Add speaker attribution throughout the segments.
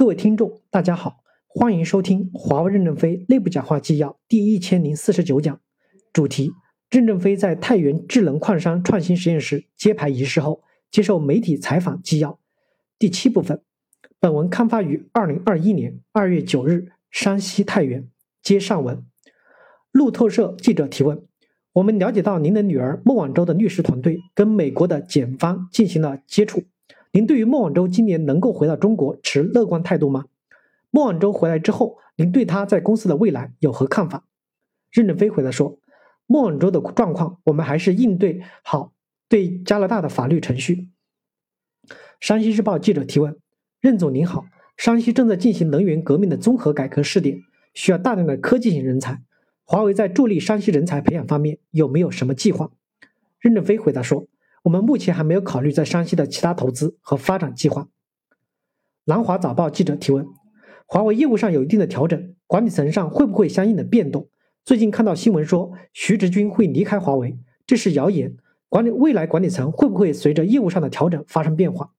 Speaker 1: 各位听众，大家好，欢迎收听华为任正非内部讲话纪要第一千零四十九讲，主题：任正非在太原智能矿山创新实验室揭牌仪式后接受媒体采访纪要。第七部分，本文刊发于二零二一年二月九日，山西太原。接上文，路透社记者提问：我们了解到您的女儿孟晚舟的律师团队跟美国的检方进行了接触。您对于孟晚舟今年能够回到中国持乐观态度吗？孟晚舟回来之后，您对她在公司的未来有何看法？任正非回答说：“孟晚舟的状况，我们还是应对好对加拿大的法律程序。”山西日报记者提问：任总您好，山西正在进行能源革命的综合改革试点，需要大量的科技型人才，华为在助力山西人才培养方面有没有什么计划？任正非回答说。我们目前还没有考虑在山西的其他投资和发展计划。南华早报记者提问：华为业务上有一定的调整，管理层上会不会相应的变动？最近看到新闻说徐直军会离开华为，这是谣言。管理未来管理层会不会随着业务上的调整发生变化？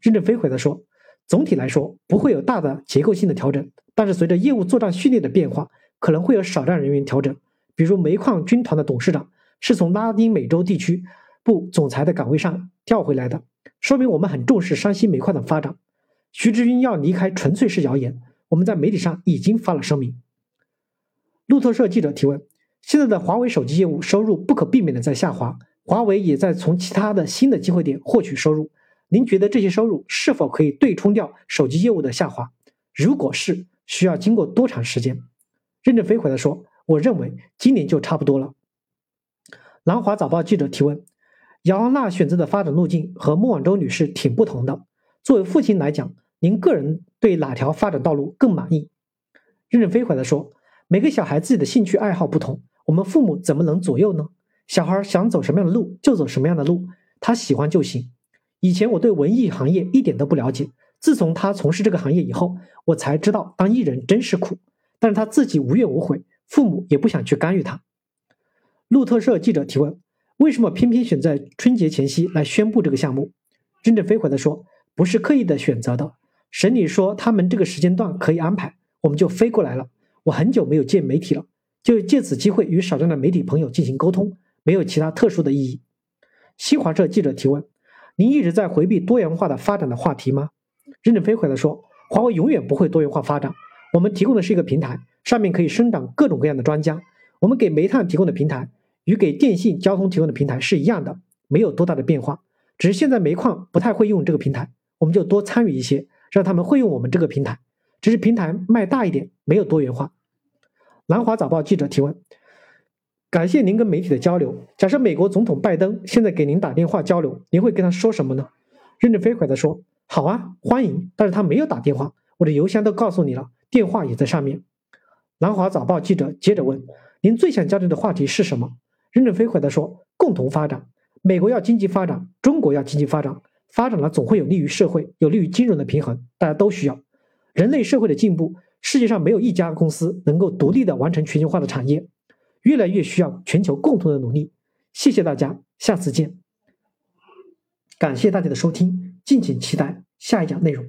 Speaker 1: 任正非回答说：总体来说不会有大的结构性的调整，但是随着业务作战序列的变化，可能会有少量人员调整。比如煤矿军团的董事长是从拉丁美洲地区。部总裁的岗位上调回来的，说明我们很重视山西煤矿的发展。徐志军要离开纯粹是谣言，我们在媒体上已经发了声明。路透社记者提问：现在的华为手机业务收入不可避免的在下滑，华为也在从其他的新的机会点获取收入。您觉得这些收入是否可以对冲掉手机业务的下滑？如果是，需要经过多长时间？任正非回答说：我认为今年就差不多了。南华早报记者提问。姚安娜选择的发展路径和孟晚舟女士挺不同的。作为父亲来讲，您个人对哪条发展道路更满意？任正非回答说：“每个小孩自己的兴趣爱好不同，我们父母怎么能左右呢？小孩想走什么样的路就走什么样的路，他喜欢就行。以前我对文艺行业一点都不了解，自从他从事这个行业以后，我才知道当艺人真是苦。但是他自己无怨无悔，父母也不想去干预他。”路透社记者提问。为什么偏偏选在春节前夕来宣布这个项目？任正非回答说：“不是刻意的选择的，省里说他们这个时间段可以安排，我们就飞过来了。我很久没有见媒体了，就借此机会与少量的媒体朋友进行沟通，没有其他特殊的意义。”新华社记者提问：“您一直在回避多元化的发展的话题吗？”任正非回答说：“华为永远不会多元化发展，我们提供的是一个平台，上面可以生长各种各样的专家。我们给煤炭提供的平台。”与给电信、交通提供的平台是一样的，没有多大的变化，只是现在煤矿不太会用这个平台，我们就多参与一些，让他们会用我们这个平台，只是平台卖大一点，没有多元化。南华早报记者提问：感谢您跟媒体的交流。假设美国总统拜登现在给您打电话交流，您会跟他说什么呢？任正非回答说：好啊，欢迎。但是他没有打电话，我的邮箱都告诉你了，电话也在上面。南华早报记者接着问：您最想交流的话题是什么？任正非回答说：“共同发展，美国要经济发展，中国要经济发展，发展了总会有利于社会，有利于金融的平衡，大家都需要。人类社会的进步，世界上没有一家公司能够独立的完成全球化的产业，越来越需要全球共同的努力。”谢谢大家，下次见。感谢大家的收听，敬请期待下一讲内容。